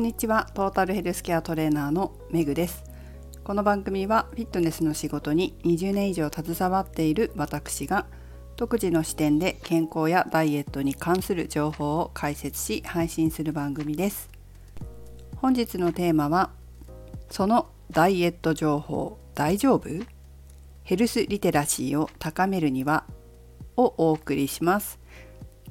んにちは。トータルヘルスケアトレーナーのメグです。この番組はフィットネスの仕事に20年以上携わっている私が独自の視点で健康やダイエットに関する情報を解説し配信する番組です。本日のテーマはそのダイエット情報大丈夫？ヘルスリテラシーを高めるには？をお送りします。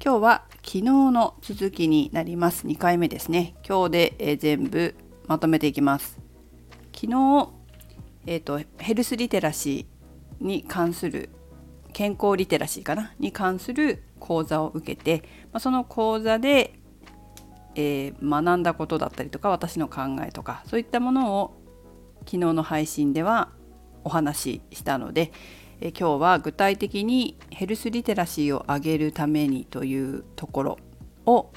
今日は昨日の続きになります。2回目ですね。今日で、え全部まとめていきます。昨日、えーと、ヘルスリテラシーに関する健康リテラシーかな？に関する講座を受けて、ま、その講座で、えー、学んだことだったりとか私の考えとかそういったものを昨日の配信ではお話ししたので、え今日は具体的にヘルスリテラシーを上げるためにというところを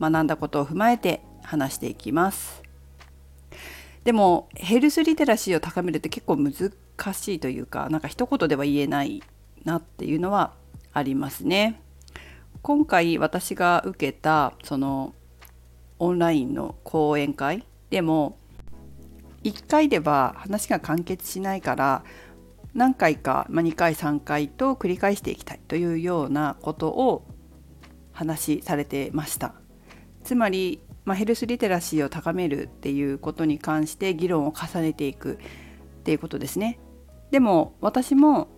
学んだことを踏まえて話していきます。でもヘルスリテラシーを高めるって結構難しいというかなんか一言では言えないなっていうのはありますね。今回私が受けたそのオンラインの講演会でも1回では話が完結しないから何回か、まあ、2回3回と繰り返していきたいというようなことを話しされてました。つまり、まあ、ヘルスリテラシーを高めるっていうことに関して議論を重ねていくっていうことですね。でも私も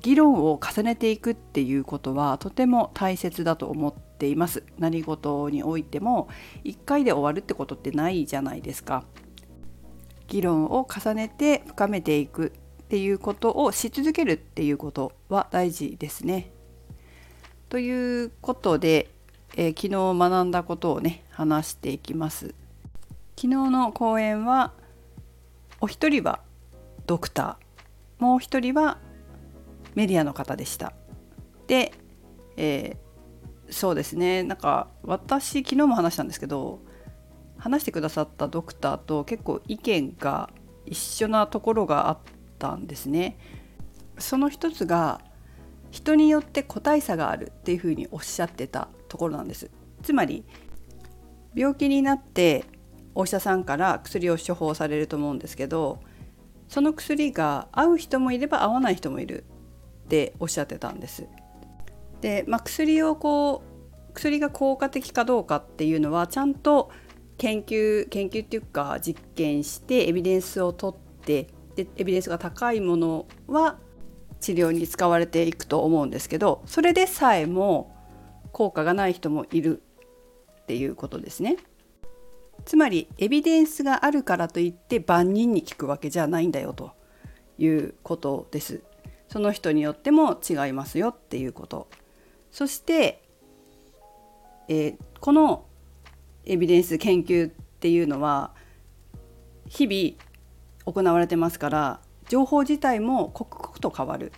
議論を重ねていくっていうことはとても大切だと思っています。何事においても1回で終わるってことってないじゃないですか。議論を重ねて深めていく。っていうことをし続けるっていうことは大事ですね。ということで、えー、昨日学んだことをね話していきます。昨日の講演はお一人はドクターもう一人はメディアの方でした。で、えー、そうですねなんか私昨日も話したんですけど話してくださったドクターと結構意見が一緒なところがあっったんですね。その一つが人によって個体差があるっていうふうにおっしゃってたところなんです。つまり病気になってお医者さんから薬を処方されると思うんですけどその薬が合う人もいれば合わない人もいるっておっしゃってたんです。で、まあ、薬をこう薬が効果的かどうかっていうのはちゃんと研究研究っていうか実験してエビデンスを取ってでエビデンスが高いものは治療に使われていくと思うんですけどそれでさえも効果がない人もいるっていうことですね。つまりエビデンスがあるからといって万人に効くわけじゃないんだよということです。その人によっても違いますよっていうこと。そして、えー、このエビデンス研究っていうのは日々行われてますから情報自体も刻々と変わる。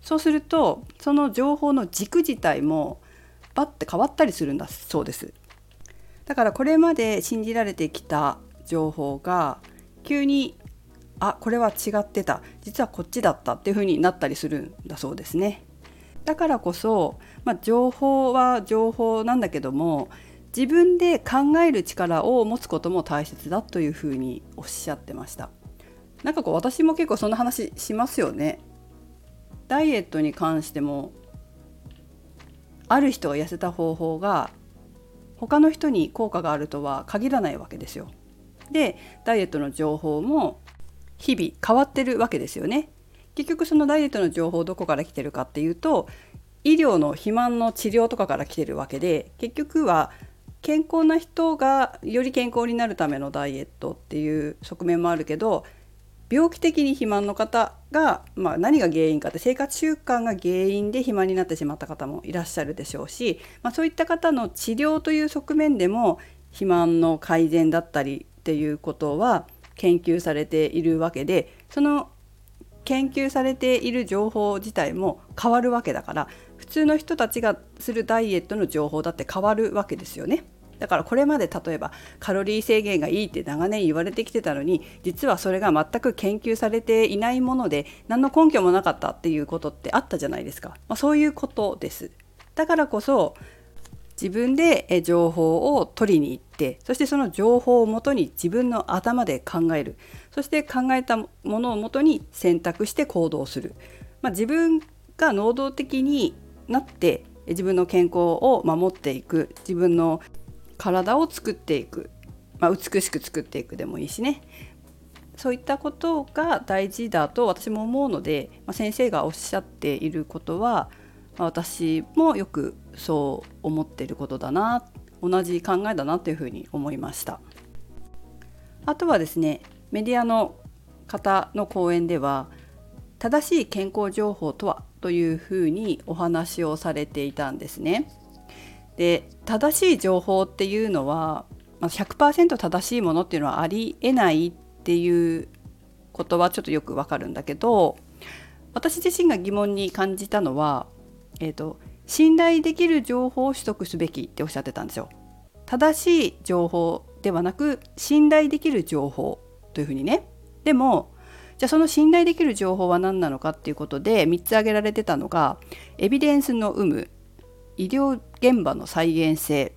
そうするとその情報の軸自体もバッて変わったりするんだそうです。だからこれまで信じられてきた情報が急にあこれは違ってた実はこっちだったっていう風になったりするんだそうですね。だからこそ、まあ、情報は情報なんだけども自分で考える力を持つことも大切だというふうにおっしゃってました。なんかこう私も結構そんな話しますよね。ダイエットに関してもある人が痩せた方法が他の人に効果があるとは限らないわけですよ。でダイエットの情報も日々変わってるわけですよね。結局そのダイエットの情報どこから来てるかっていうと医療の肥満の治療とかから来てるわけで結局は健康な人がより健康になるためのダイエットっていう側面もあるけど病気的に肥満の方が、まあ、何が原因かって生活習慣が原因で肥満になってしまった方もいらっしゃるでしょうし、まあ、そういった方の治療という側面でも肥満の改善だったりっていうことは研究されているわけでその研究されている情報自体も変わるわけだから普通の人たちがするダイエットの情報だって変わるわけですよね。だからこれまで例えばカロリー制限がいいって長年言われてきてたのに実はそれが全く研究されていないもので何の根拠もなかったっていうことってあったじゃないですか、まあ、そういうことです。だからこそ自分で情報を取りに行ってそしてその情報をもとに自分の頭で考える。そして考えたものをもとに選択して行動する、まあ、自分が能動的になって自分の健康を守っていく。自分の体を作っていく、まあ、美しく作っていくでもいいしねそういったことが大事だと私も思うので、まあ、先生がおっしゃっていることは、まあ、私もよくそう思ってることだな同じ考えだなというふうに思いました。あとはですねメディアの方の講演では正しい健康情報とは？というふうにお話をされていたんですね。で正しい情報っていうのは100%正しいものっていうのはありえないっていうことはちょっとよくわかるんだけど私自身が疑問に感じたのは、えーと、信頼できる情報を取得すべきっておっしゃってたんですよ。正しい情報ではなく信頼できる情報というふうにね。でもじゃあその信頼できる情報は何なのかっていうことで3つ挙げられてたのがエビデンスの有無医療現場の再現性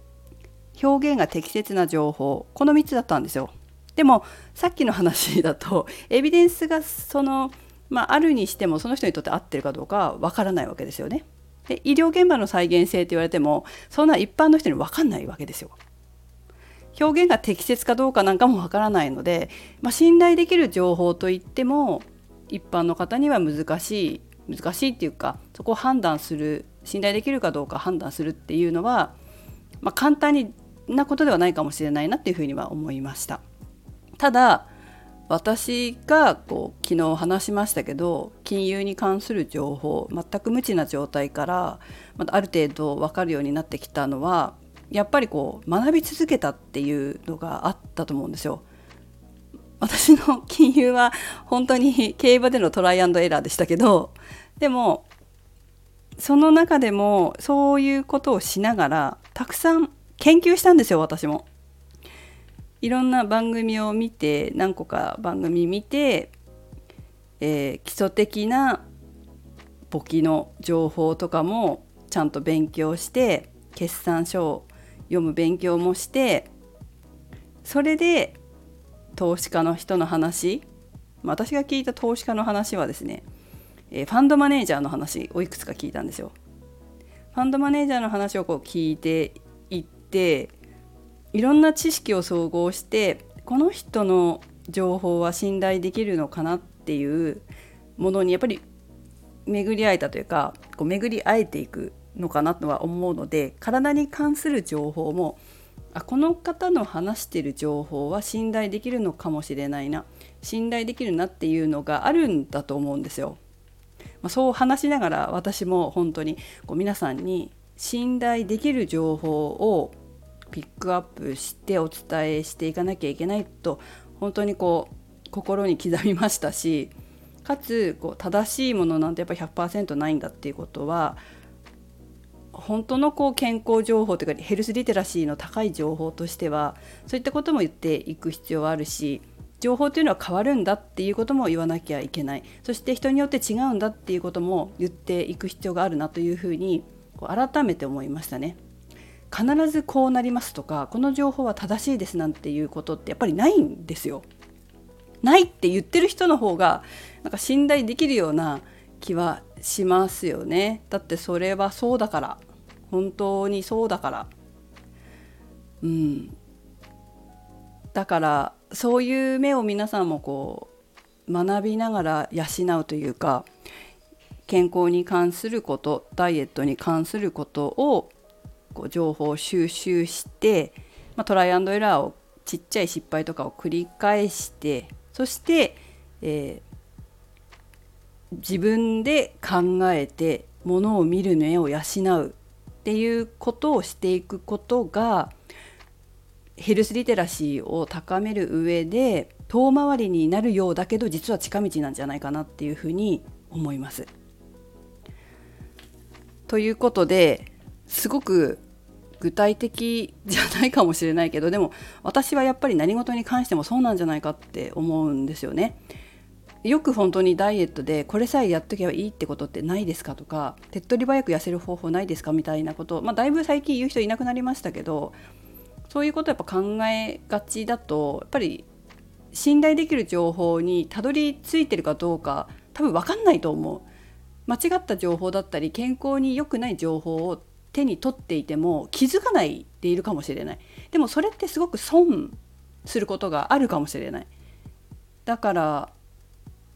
表現が適切な情報この3つだったんですよ。でもさっきの話だとエビデンスがその、まあ、あるにしてもその人にとって合ってるかどうかわからないわけですよね。で医療現場の再現性って言われてもそんな一般の人に分かんないわけですよ。表現が適切かどうかなんかもわからないので、まあ、信頼できる情報といっても一般の方には難しい難しいっていうかそこを判断する信頼できるかどうか判断するっていうのは、まあ、簡単になことではないかもしれないなっていうふうには思いました。ただ私がこう昨日話しましたけど金融に関する情報全く無知な状態からまたある程度分かるようになってきたのはやっぱりこう学び続けたっていうのがあったと思うんですよ。私の金融は本当に競馬でのトライアンドエラーでしたけどでもその中でもそういうことをしながらたくさん研究したんですよ私も。いろんな番組を見て何個か番組見て、えー、基礎的な簿記の情報とかもちゃんと勉強して決算書を読む勉強もしてそれで投資家の人の話私が聞いた投資家の話はですねえー、ファンドマネージャーの話をいくつか聞いたんですよ。ファンドマネージャーの話をこう聞いていっていろんな知識を総合してこの人の情報は信頼できるのかなっていうものにやっぱり巡り合えたというかこう巡り合えていくのかなとは思うので体に関する情報もあこの方の話してる情報は信頼できるのかもしれないな信頼できるなっていうのがあるんだと思うんですよ。まあ、そう話しながら私も本当にこう皆さんに信頼できる情報をピックアップしてお伝えしていかなきゃいけないと本当にこう心に刻みましたしかつこう正しいものなんてやっぱ100%ないんだっていうことは本当のこう健康情報というかヘルスリテラシーの高い情報としてはそういったことも言っていく必要はあるし情報というのは変わるんだっていうことも言わなきゃいけないそして人によって違うんだっていうことも言っていく必要があるなというふうにこう改めて思いましたね。必ずこうなりますとかこの情報は正しいですなんていうことってやっぱりないんですよ。ないって言ってる人の方がなんか信頼できるような気はしますよね。だってそれはそうだから本当にそうだから。うん、だからそういう目を皆さんもこう学びながら養うというか健康に関することダイエットに関することをこう情報収集して、まあ、トライアンドエラーをちっちゃい失敗とかを繰り返してそして、えー、自分で考えてものを見る目を養うっていうことをしていくことがヘルスリテラシーを高める上で遠回りになるようだけど実は近道なんじゃないかなっていうふうに思います。ということですごく具体的じゃないかもしれないけどでも私はやっぱり何事に関してもそうなんじゃないかって思うんですよね。よく本当にダイエットでこれさえやっとけばいいってことってないですかとか手っ取り早く痩せる方法ないですかみたいなことまあだいぶ最近言う人いなくなりましたけどそういうことやっぱ考えがちだとやっぱり信頼できる情報にたどり着いてるかどうか多分分かんないと思う。間違った情報だったり健康に良くない情報を手に取っていても気づかないでいるかもしれない。でもそれってすごく損することがあるかもしれない。だから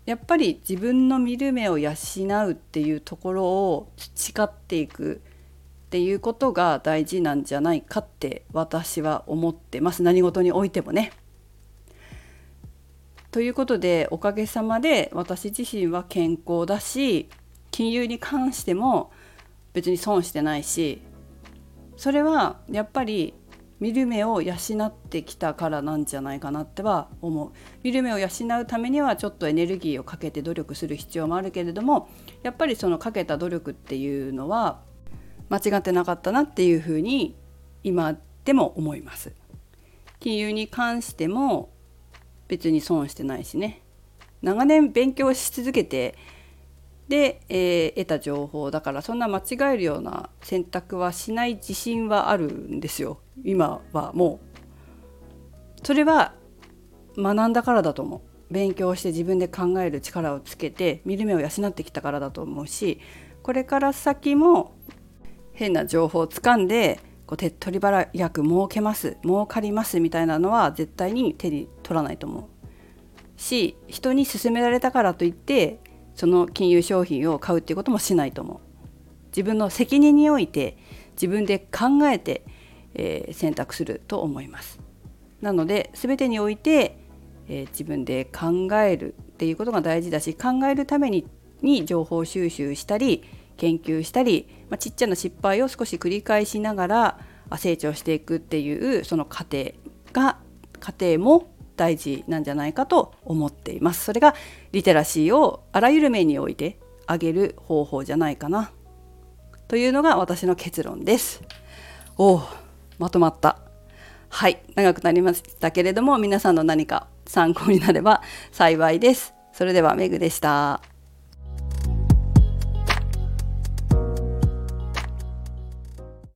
やっぱり自分の見る目を養うっていうところを培っていく。っていうことが大事なんじゃないかって私は思ってます何事においてもね。ということでおかげさまで私自身は健康だし金融に関しても別に損してないしそれはやっぱり見る目を養ってきたからなんじゃないかなっては思う見る目を養うためにはちょっとエネルギーをかけて努力する必要もあるけれどもやっぱりそのかけた努力っていうのは間違ってなかったなっていうふうに今でも思います金融に関しても別に損してないしね長年勉強し続けてで、えー、得た情報だからそんな間違えるような選択はしない自信はあるんですよ今はもう。それは学んだからだと思う。勉強して自分で考える力をつけて見る目を養ってきたからだと思うしこれから先も変な情報をつかんでこう手っ取り早く儲けます儲かりますみたいなのは絶対に手に取らないと思う。し人に勧められたからといってその金融商品を買うっていうこともしないと思う。自分の責任において自分で考えて、えー、選択すると思います。なので全てにおいて、えー、自分で考えるっていうことが大事だし考えるためにに情報収集したり研究したり、まあ、ちっちゃな失敗を少し繰り返しながら成長していくっていうその過程が過程も大事なんじゃないかと思っています。それがリテラシーをあらゆる面において上げる方法じゃないかな。というのが私の結論です。おおまとまった。はい長くなりましたけれども皆さんの何か参考になれば幸いです。それではメグでした。